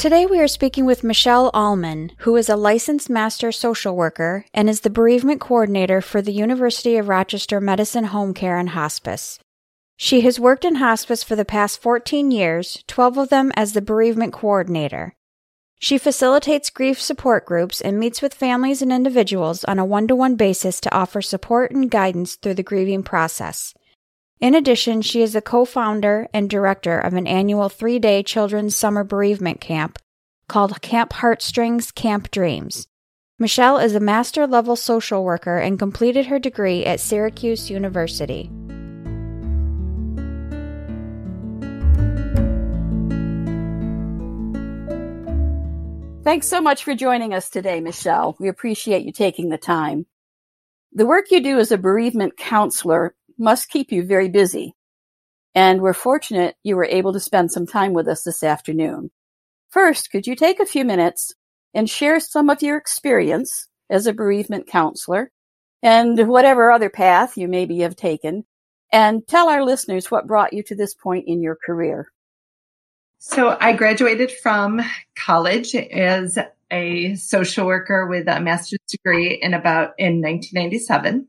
Today we are speaking with Michelle Allman, who is a licensed master social worker and is the bereavement coordinator for the University of Rochester Medicine Home Care and Hospice. She has worked in hospice for the past 14 years, 12 of them as the bereavement coordinator. She facilitates grief support groups and meets with families and individuals on a one to one basis to offer support and guidance through the grieving process. In addition, she is the co founder and director of an annual three day children's summer bereavement camp called Camp Heartstrings Camp Dreams. Michelle is a master level social worker and completed her degree at Syracuse University. Thanks so much for joining us today, Michelle. We appreciate you taking the time. The work you do as a bereavement counselor must keep you very busy. And we're fortunate you were able to spend some time with us this afternoon. First, could you take a few minutes and share some of your experience as a bereavement counselor and whatever other path you maybe have taken and tell our listeners what brought you to this point in your career? So I graduated from college as a social worker with a master's degree in about in 1997.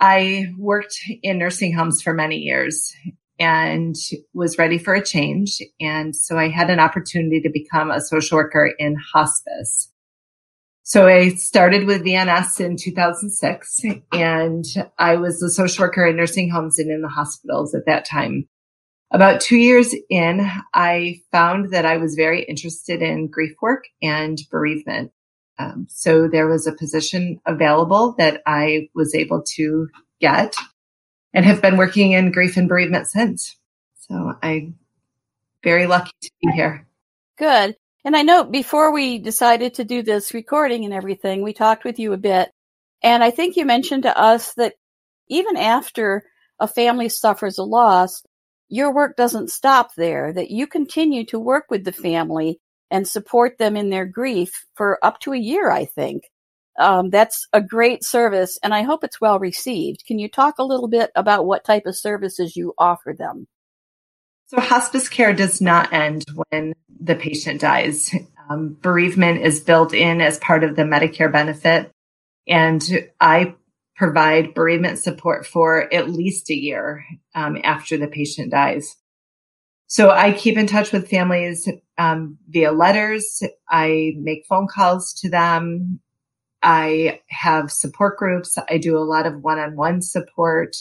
I worked in nursing homes for many years and was ready for a change. And so I had an opportunity to become a social worker in hospice. So I started with VNS in 2006 and I was a social worker in nursing homes and in the hospitals at that time. About two years in, I found that I was very interested in grief work and bereavement. Um, so there was a position available that I was able to get and have been working in grief and bereavement since. So I'm very lucky to be here. Good. And I know before we decided to do this recording and everything, we talked with you a bit. And I think you mentioned to us that even after a family suffers a loss, your work doesn't stop there, that you continue to work with the family and support them in their grief for up to a year, I think. Um, that's a great service, and I hope it's well received. Can you talk a little bit about what type of services you offer them? So, hospice care does not end when the patient dies. Um, bereavement is built in as part of the Medicare benefit, and I provide bereavement support for at least a year um, after the patient dies. So I keep in touch with families um, via letters. I make phone calls to them. I have support groups. I do a lot of one-on-one support.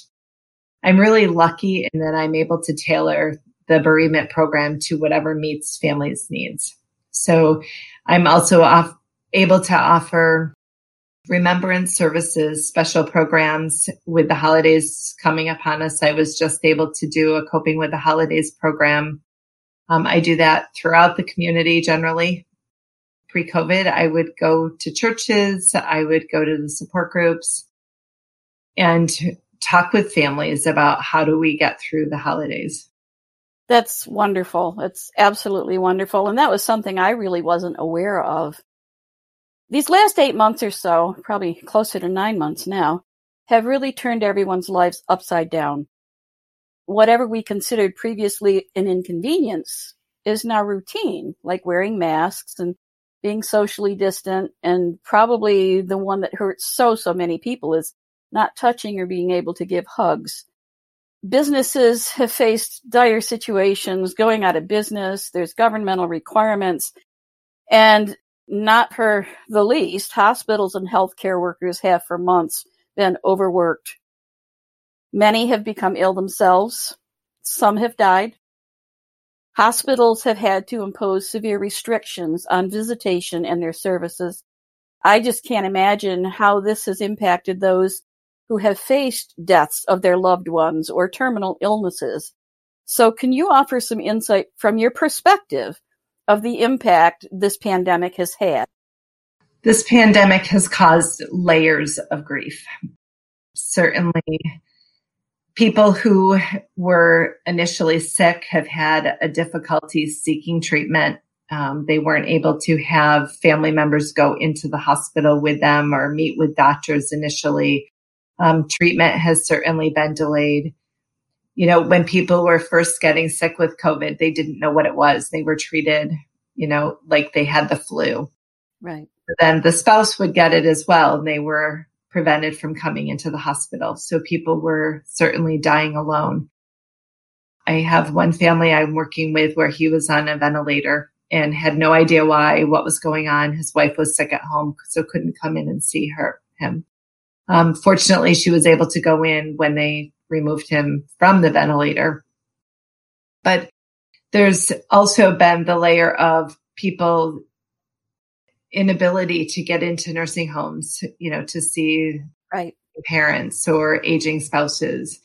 I'm really lucky in that I'm able to tailor the bereavement program to whatever meets families' needs. So I'm also off, able to offer remembrance services, special programs with the holidays coming upon us. I was just able to do a coping with the holidays program. Um, I do that throughout the community generally. Pre COVID, I would go to churches. I would go to the support groups and talk with families about how do we get through the holidays. That's wonderful. It's absolutely wonderful. And that was something I really wasn't aware of these last eight months or so, probably closer to nine months now, have really turned everyone's lives upside down. Whatever we considered previously an inconvenience is now routine, like wearing masks and being socially distant. And probably the one that hurts so, so many people is not touching or being able to give hugs. Businesses have faced dire situations, going out of business. There's governmental requirements. And not for the least, hospitals and healthcare workers have for months been overworked. Many have become ill themselves. Some have died. Hospitals have had to impose severe restrictions on visitation and their services. I just can't imagine how this has impacted those who have faced deaths of their loved ones or terminal illnesses. So can you offer some insight from your perspective of the impact this pandemic has had? This pandemic has caused layers of grief. Certainly, people who were initially sick have had a difficulty seeking treatment. Um, they weren't able to have family members go into the hospital with them or meet with doctors initially. Um, treatment has certainly been delayed. You know, when people were first getting sick with COVID, they didn't know what it was. They were treated, you know, like they had the flu. Right. But then the spouse would get it as well, and they were prevented from coming into the hospital. So people were certainly dying alone. I have one family I'm working with where he was on a ventilator and had no idea why, what was going on. His wife was sick at home, so couldn't come in and see her, him. Um, fortunately, she was able to go in when they removed him from the ventilator. But there's also been the layer of people inability to get into nursing homes, you know, to see right. parents or aging spouses.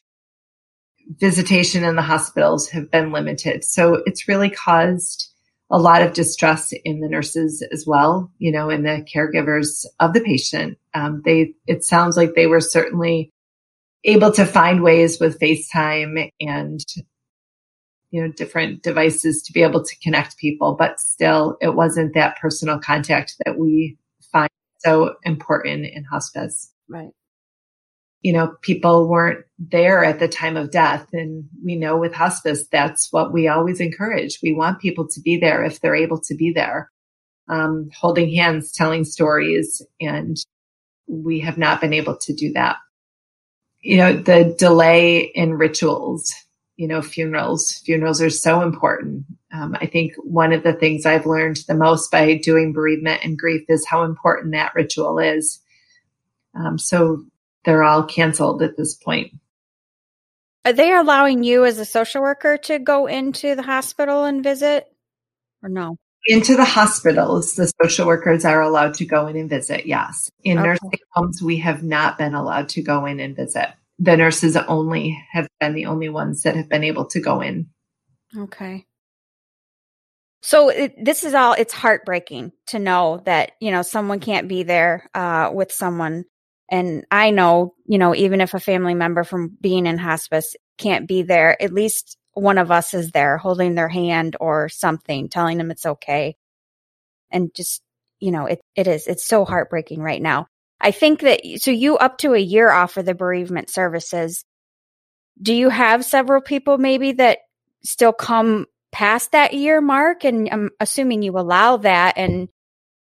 Visitation in the hospitals have been limited. So it's really caused a lot of distress in the nurses as well, you know, in the caregivers of the patient. Um, they, it sounds like they were certainly able to find ways with FaceTime and, you know, different devices to be able to connect people, but still it wasn't that personal contact that we find so important in hospice. Right you know, people weren't there at the time of death. And we know with hospice, that's what we always encourage. We want people to be there if they're able to be there, um, holding hands, telling stories. And we have not been able to do that. You know, the delay in rituals, you know, funerals, funerals are so important. Um, I think one of the things I've learned the most by doing bereavement and grief is how important that ritual is. Um, so they're all canceled at this point. Are they allowing you as a social worker to go into the hospital and visit or no? Into the hospitals, the social workers are allowed to go in and visit, yes. In okay. nursing homes, we have not been allowed to go in and visit. The nurses only have been the only ones that have been able to go in. Okay. So it, this is all, it's heartbreaking to know that, you know, someone can't be there uh, with someone and I know, you know, even if a family member from being in hospice can't be there, at least one of us is there holding their hand or something, telling them it's okay. And just, you know, it, it is, it's so heartbreaking right now. I think that, so you up to a year offer the bereavement services. Do you have several people maybe that still come past that year mark? And I'm assuming you allow that and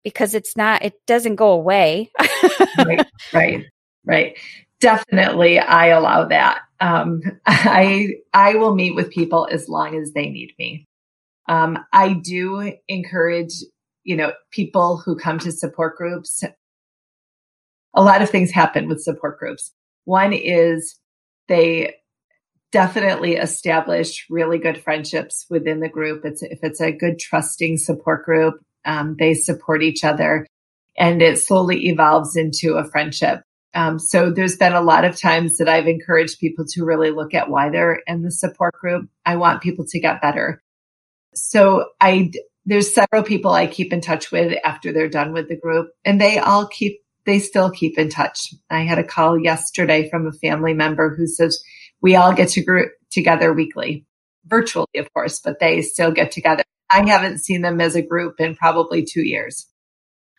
because it's not, it doesn't go away. right, right, right. Definitely, I allow that. Um, I I will meet with people as long as they need me. Um, I do encourage, you know, people who come to support groups. A lot of things happen with support groups. One is they definitely establish really good friendships within the group. It's if it's a good trusting support group, um, they support each other and it slowly evolves into a friendship. Um, so there's been a lot of times that I've encouraged people to really look at why they're in the support group. I want people to get better. So I, there's several people I keep in touch with after they're done with the group and they all keep, they still keep in touch. I had a call yesterday from a family member who says we all get to group together weekly, virtually, of course, but they still get together. I haven't seen them as a group in probably two years.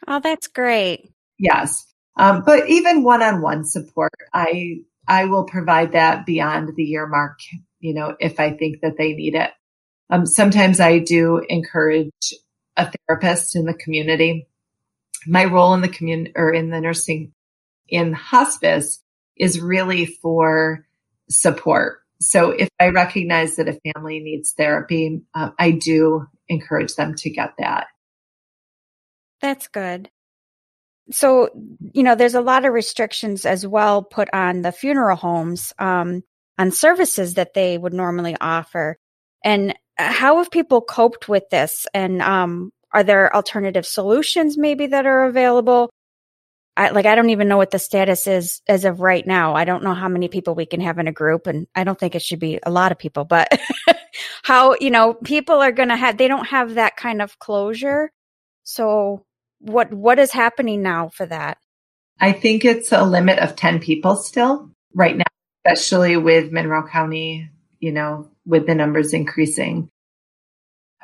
Oh, that's great. Yes. Um, but even one-on-one support, I, I will provide that beyond the year mark, you know, if I think that they need it. Um, sometimes I do encourage a therapist in the community. My role in the community or in the nursing in hospice is really for support. So if I recognize that a family needs therapy, uh, I do encourage them to get that. That's good. So, you know, there's a lot of restrictions as well put on the funeral homes um, on services that they would normally offer. And how have people coped with this? And um, are there alternative solutions maybe that are available? I, like, I don't even know what the status is as of right now. I don't know how many people we can have in a group, and I don't think it should be a lot of people, but how, you know, people are to have, they don't have that kind of closure. So what what is happening now for that? I think it's a limit of 10 people still right now, especially with Monroe County, you know, with the numbers increasing.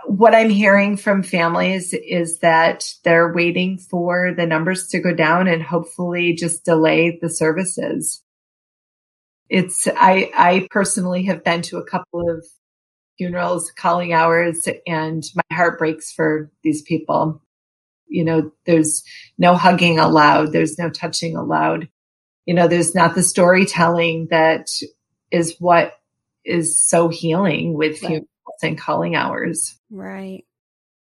What I'm hearing from families is that they're waiting for the numbers to go down and hopefully just delay the services. It's, I, I personally have been to a couple of funerals, calling hours, and my heart breaks for these people. You know, there's no hugging allowed. There's no touching allowed. You know, there's not the storytelling that is what is so healing with right. funerals and calling hours. Right.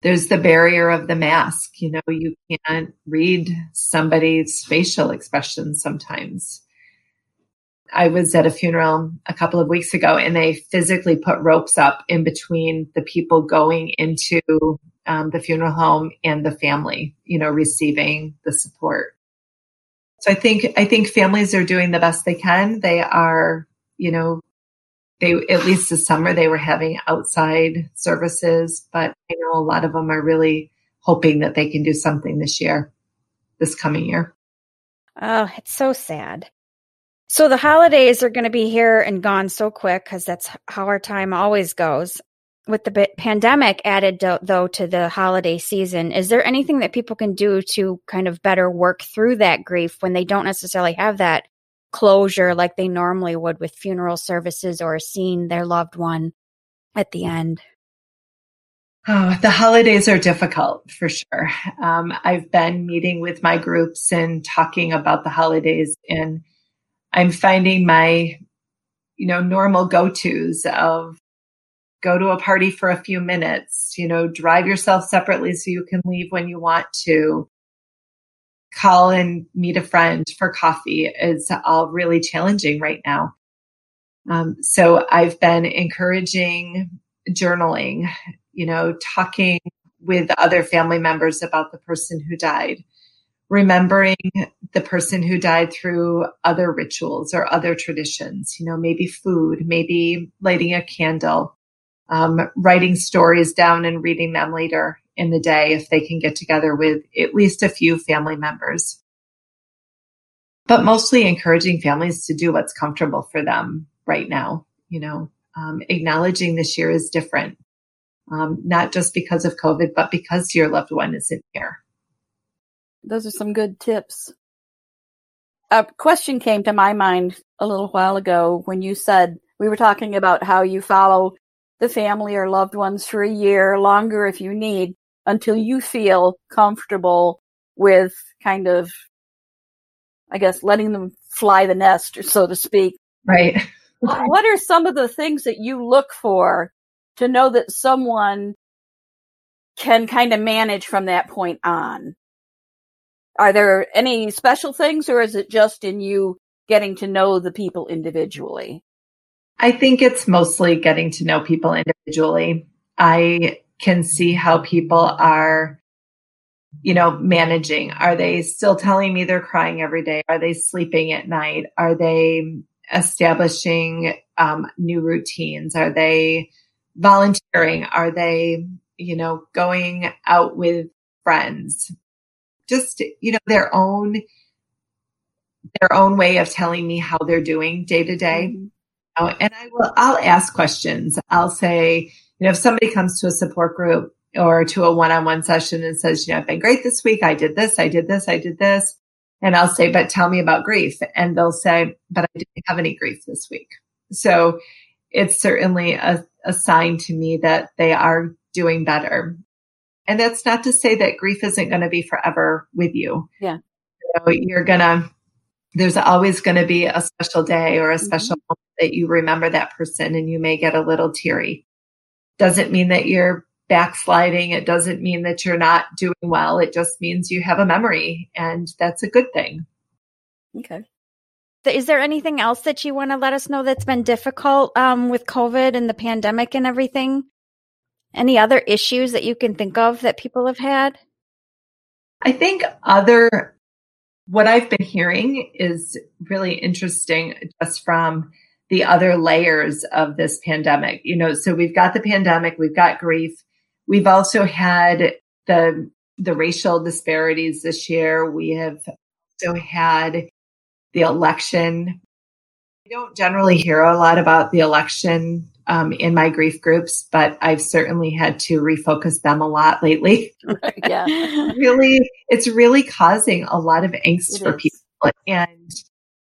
There's the barrier of the mask. You know, you can't read somebody's facial expressions sometimes. I was at a funeral a couple of weeks ago and they physically put ropes up in between the people going into um, the funeral home and the family, you know, receiving the support. So I think, I think families are doing the best they can. They are, you know, they, at least this summer, they were having outside services, but I know a lot of them are really hoping that they can do something this year, this coming year. Oh, it's so sad. So the holidays are going to be here and gone so quick because that's how our time always goes. With the pandemic added, though, to the holiday season, is there anything that people can do to kind of better work through that grief when they don't necessarily have that closure like they normally would with funeral services or seeing their loved one at the end? Oh, the holidays are difficult for sure. Um, I've been meeting with my groups and talking about the holidays and I'm finding my, you know, normal go tos of go to a party for a few minutes, you know, drive yourself separately so you can leave when you want to. Call and meet a friend for coffee is all really challenging right now. Um, so I've been encouraging journaling, you know, talking with other family members about the person who died remembering the person who died through other rituals or other traditions, you know, maybe food, maybe lighting a candle, um, writing stories down and reading them later in the day if they can get together with at least a few family members. But mostly encouraging families to do what's comfortable for them right now, you know, um, acknowledging this year is different. Um, not just because of COVID, but because your loved one isn't here. Those are some good tips. A question came to my mind a little while ago when you said we were talking about how you follow the family or loved ones for a year longer if you need until you feel comfortable with kind of, I guess, letting them fly the nest, so to speak. Right. what are some of the things that you look for to know that someone can kind of manage from that point on? Are there any special things or is it just in you getting to know the people individually? I think it's mostly getting to know people individually. I can see how people are, you know, managing. Are they still telling me they're crying every day? Are they sleeping at night? Are they establishing um, new routines? Are they volunteering? Are they, you know, going out with friends? just, you know, their own, their own way of telling me how they're doing day to day. Mm-hmm. Oh, and I will, I'll ask questions. I'll say, you know, if somebody comes to a support group or to a one-on-one session and says, you know, I've been great this week. I did this. I did this. I did this. And I'll say, but tell me about grief. And they'll say, but I didn't have any grief this week. So it's certainly a, a sign to me that they are doing better. And that's not to say that grief isn't going to be forever with you. Yeah. So you're going to, there's always going to be a special day or a mm-hmm. special mm-hmm. moment that you remember that person and you may get a little teary. Doesn't mean that you're backsliding. It doesn't mean that you're not doing well. It just means you have a memory and that's a good thing. Okay. Is there anything else that you want to let us know that's been difficult um, with COVID and the pandemic and everything? Any other issues that you can think of that people have had? I think other, what I've been hearing is really interesting just from the other layers of this pandemic. You know, so we've got the pandemic, we've got grief. We've also had the the racial disparities this year. We have also had the election. I don't generally hear a lot about the election um, in my grief groups, but I've certainly had to refocus them a lot lately. yeah. really, it's really causing a lot of angst it for is. people. And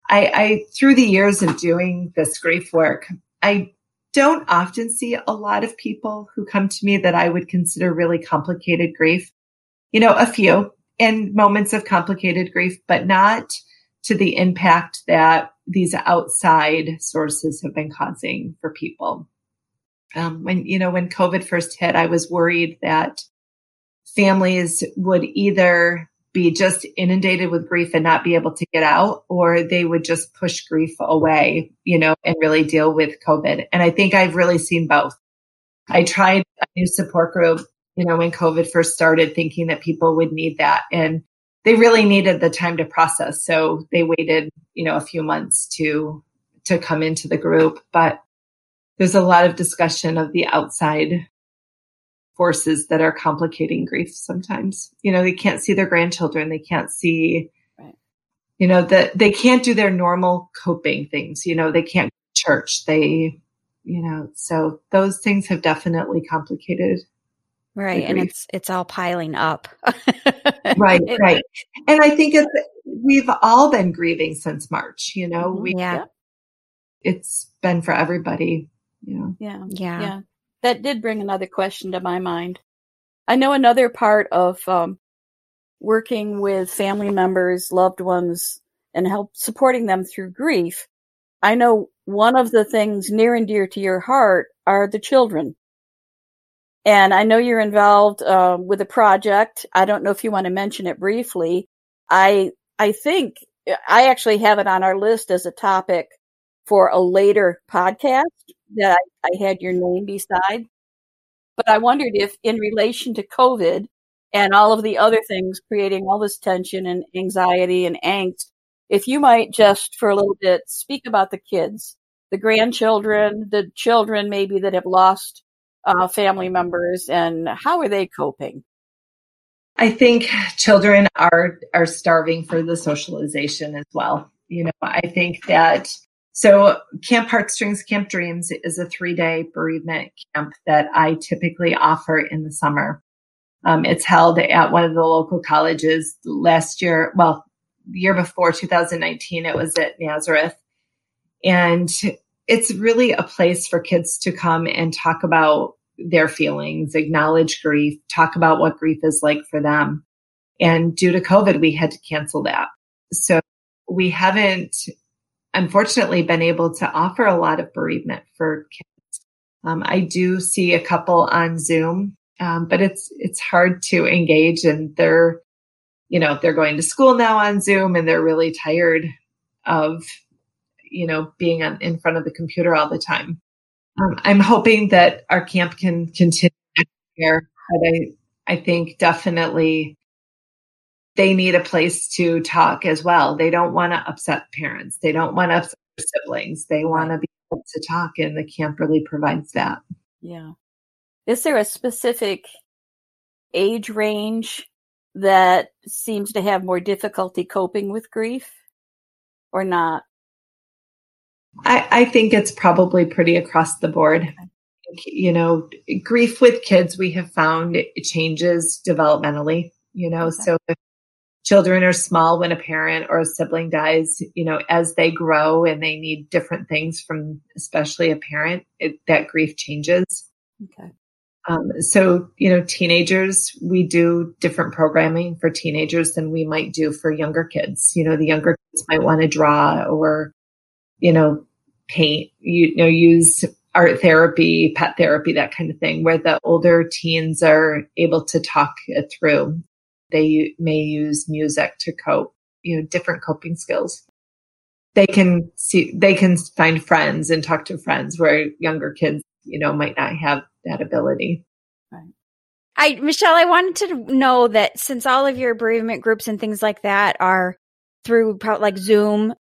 I, I, through the years of doing this grief work, I don't often see a lot of people who come to me that I would consider really complicated grief. You know, a few in moments of complicated grief, but not to the impact that these outside sources have been causing for people. Um, when, you know, when COVID first hit, I was worried that families would either be just inundated with grief and not be able to get out, or they would just push grief away, you know, and really deal with COVID. And I think I've really seen both. I tried a new support group, you know, when COVID first started, thinking that people would need that. And they really needed the time to process. So they waited, you know, a few months to, to come into the group. But there's a lot of discussion of the outside forces that are complicating grief sometimes. You know, they can't see their grandchildren. They can't see, right. you know, that they can't do their normal coping things. You know, they can't church. They, you know, so those things have definitely complicated. Right. And it's, it's all piling up. right. Right. And I think it's, we've all been grieving since March, you know, we, yeah. it's been for everybody, you know. Yeah. Yeah. Yeah that did bring another question to my mind. I know another part of um, working with family members, loved ones, and help supporting them through grief. I know one of the things near and dear to your heart are the children. And I know you're involved uh, with a project. I don't know if you want to mention it briefly. I I think I actually have it on our list as a topic for a later podcast that I, I had your name beside. But I wondered if, in relation to COVID and all of the other things creating all this tension and anxiety and angst, if you might just for a little bit speak about the kids, the grandchildren, the children maybe that have lost uh, family members, and how are they coping? I think children are are starving for the socialization as well. You know, I think that so Camp Heartstrings, Camp Dreams is a three day bereavement camp that I typically offer in the summer. Um, it's held at one of the local colleges last year. Well, year before 2019, it was at Nazareth. And it's really a place for kids to come and talk about their feelings, acknowledge grief, talk about what grief is like for them. And due to COVID, we had to cancel that. So we haven't unfortunately been able to offer a lot of bereavement for kids. Um, I do see a couple on Zoom, um, but it's it's hard to engage, and they're you know they're going to school now on Zoom, and they're really tired of you know being on, in front of the computer all the time. Um, I'm hoping that our camp can continue here, but I I think definitely they need a place to talk as well. They don't want to upset parents. They don't want to upset siblings. They want to be able to talk, and the camp really provides that. Yeah. Is there a specific age range that seems to have more difficulty coping with grief or not? I, I think it's probably pretty across the board. You know, grief with kids, we have found it changes developmentally. You know, okay. so if children are small when a parent or a sibling dies, you know, as they grow and they need different things from especially a parent, it, that grief changes. Okay. Um, so, you know, teenagers, we do different programming for teenagers than we might do for younger kids. You know, the younger kids might want to draw or, you know, paint, you, you know, use art therapy, pet therapy, that kind of thing, where the older teens are able to talk it through. They may use music to cope, you know, different coping skills. They can see, they can find friends and talk to friends where younger kids, you know, might not have that ability. I, Michelle, I wanted to know that since all of your bereavement groups and things like that are through like Zoom,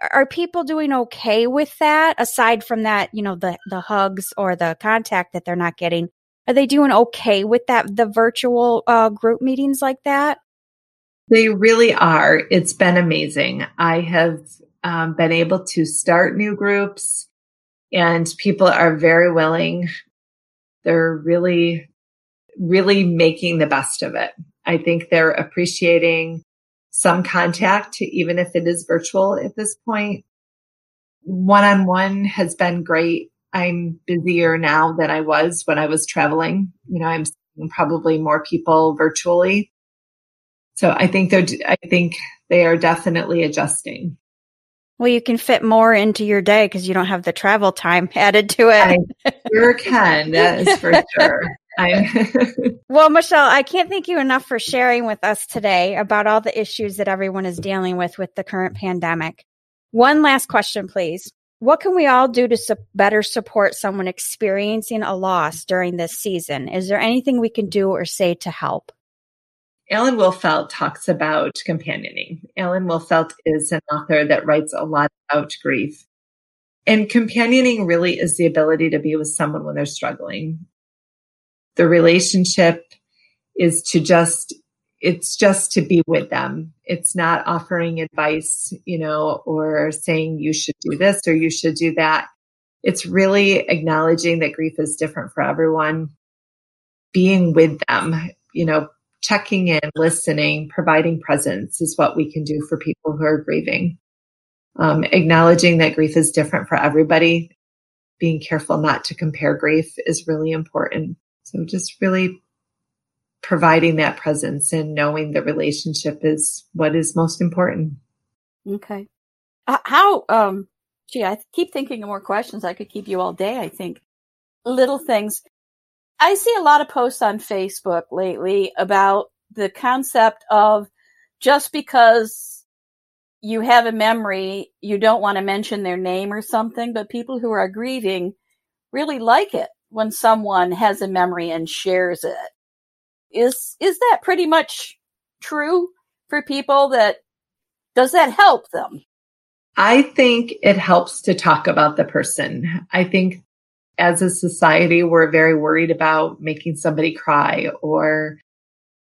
are people doing okay with that aside from that, you know, the, the hugs or the contact that they're not getting? Are they doing okay with that, the virtual uh, group meetings like that? They really are. It's been amazing. I have um, been able to start new groups and people are very willing. They're really, really making the best of it. I think they're appreciating some contact, even if it is virtual at this point. One on one has been great. I'm busier now than I was when I was traveling. You know, I'm seeing probably more people virtually. So I think they're, I think they are definitely adjusting. Well, you can fit more into your day because you don't have the travel time added to it. I sure can. That is for sure. well, Michelle, I can't thank you enough for sharing with us today about all the issues that everyone is dealing with with the current pandemic. One last question, please. What can we all do to su- better support someone experiencing a loss during this season? Is there anything we can do or say to help? Alan Wolfelt talks about companioning. Alan Wolfelt is an author that writes a lot about grief. And companioning really is the ability to be with someone when they're struggling. The relationship is to just, it's just to be with them. It's not offering advice, you know, or saying you should do this or you should do that. It's really acknowledging that grief is different for everyone, being with them, you know, checking in, listening, providing presence is what we can do for people who are grieving. Um, acknowledging that grief is different for everybody, being careful not to compare grief is really important. So just really providing that presence and knowing the relationship is what is most important. Okay. Uh, how, um, gee, I keep thinking of more questions. I could keep you all day, I think. Little things. I see a lot of posts on Facebook lately about the concept of just because you have a memory, you don't want to mention their name or something, but people who are grieving really like it when someone has a memory and shares it. Is is that pretty much true for people that does that help them? I think it helps to talk about the person. I think as a society, we're very worried about making somebody cry or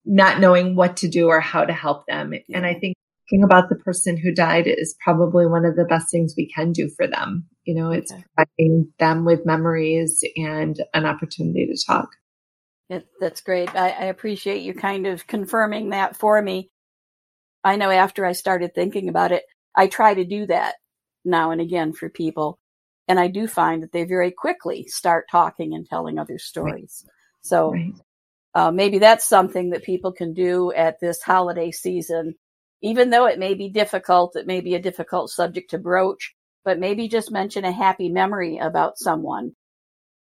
not knowing what to do or how to help them. And I think thinking about the person who died is probably one of the best things we can do for them. You know, it's okay. providing them with memories and an opportunity to talk. It, that's great. I, I appreciate you kind of confirming that for me. I know after I started thinking about it, I try to do that now and again for people. And I do find that they very quickly start talking and telling other stories. Right. So right. Uh, maybe that's something that people can do at this holiday season, even though it may be difficult. It may be a difficult subject to broach, but maybe just mention a happy memory about someone.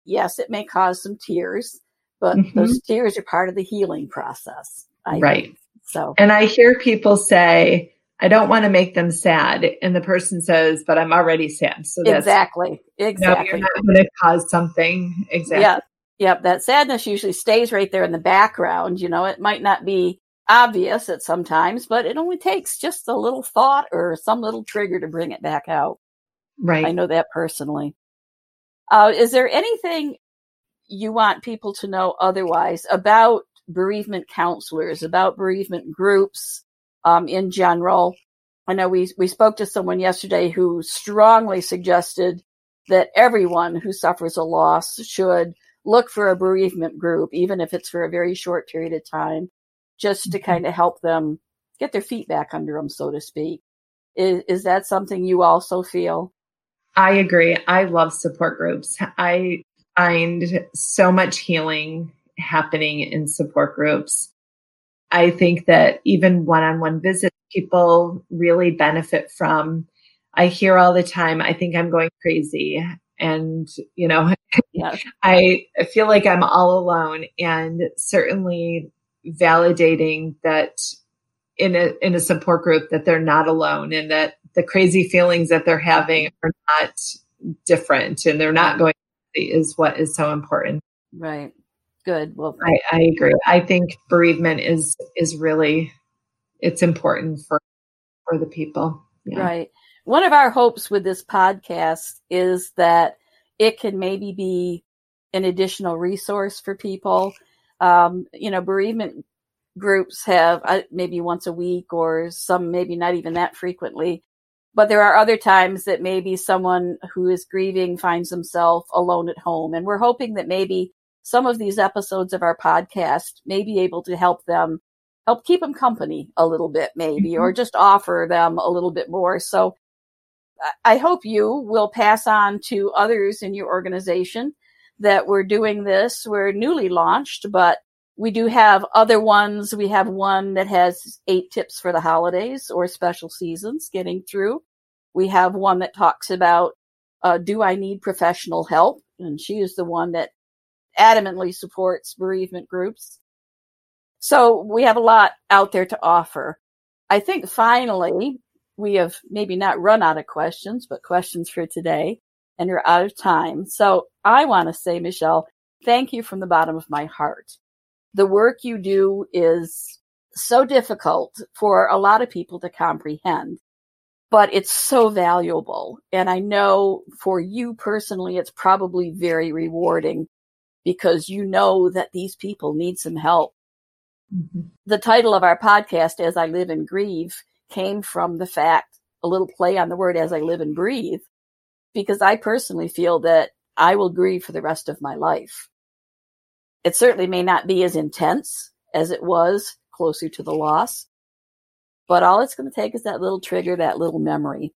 Yes, it may cause some tears, but mm-hmm. those tears are part of the healing process. I right. Think. So, and I hear people say, I don't want to make them sad. And the person says, but I'm already sad. So that's exactly, exactly. No, you're not going to cause something. Exactly. Yeah. Yep. That sadness usually stays right there in the background. You know, it might not be obvious at sometimes, but it only takes just a little thought or some little trigger to bring it back out. Right. I know that personally. Uh, is there anything you want people to know otherwise about bereavement counselors, about bereavement groups? um, in general. I know we, we spoke to someone yesterday who strongly suggested that everyone who suffers a loss should look for a bereavement group, even if it's for a very short period of time, just to mm-hmm. kind of help them get their feet back under them, so to speak. Is, is that something you also feel? I agree. I love support groups. I find so much healing happening in support groups. I think that even one on one visits, people really benefit from. I hear all the time, I think I'm going crazy. And, you know. I feel like I'm all alone and certainly validating that in a, in a support group that they're not alone and that the crazy feelings that they're having are not different and they're not going is what is so important. Right good. Well, I, I agree. I think bereavement is is really it's important for for the people. Yeah. Right. One of our hopes with this podcast is that it can maybe be an additional resource for people. Um, you know, bereavement groups have uh, maybe once a week or some maybe not even that frequently. But there are other times that maybe someone who is grieving finds themselves alone at home. And we're hoping that maybe some of these episodes of our podcast may be able to help them, help keep them company a little bit, maybe, mm-hmm. or just offer them a little bit more. So I hope you will pass on to others in your organization that we're doing this. We're newly launched, but we do have other ones. We have one that has eight tips for the holidays or special seasons getting through. We have one that talks about, uh, do I need professional help? And she is the one that adamantly supports bereavement groups. So we have a lot out there to offer. I think finally, we have maybe not run out of questions, but questions for today and you're out of time. So I want to say, Michelle, thank you from the bottom of my heart. The work you do is so difficult for a lot of people to comprehend, but it's so valuable. And I know for you personally, it's probably very rewarding because you know that these people need some help. Mm-hmm. The title of our podcast, As I Live and Grieve, came from the fact, a little play on the word as I live and breathe, because I personally feel that I will grieve for the rest of my life. It certainly may not be as intense as it was closer to the loss, but all it's going to take is that little trigger, that little memory.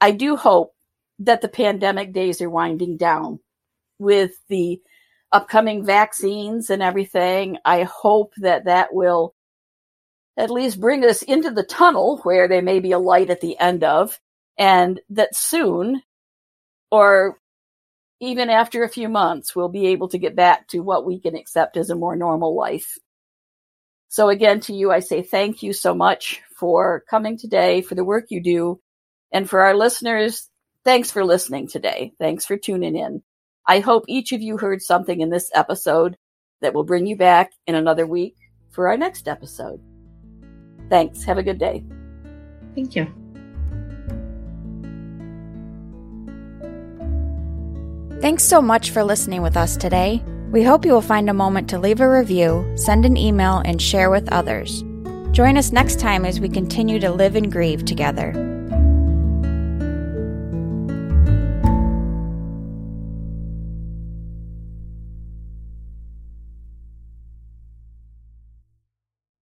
I do hope that the pandemic days are winding down with the upcoming vaccines and everything. I hope that that will at least bring us into the tunnel where there may be a light at the end of, and that soon, or even after a few months, we'll be able to get back to what we can accept as a more normal life. So again, to you, I say thank you so much for coming today, for the work you do. And for our listeners, thanks for listening today. Thanks for tuning in. I hope each of you heard something in this episode that will bring you back in another week for our next episode. Thanks. Have a good day. Thank you. Thanks so much for listening with us today. We hope you will find a moment to leave a review, send an email, and share with others. Join us next time as we continue to live and grieve together.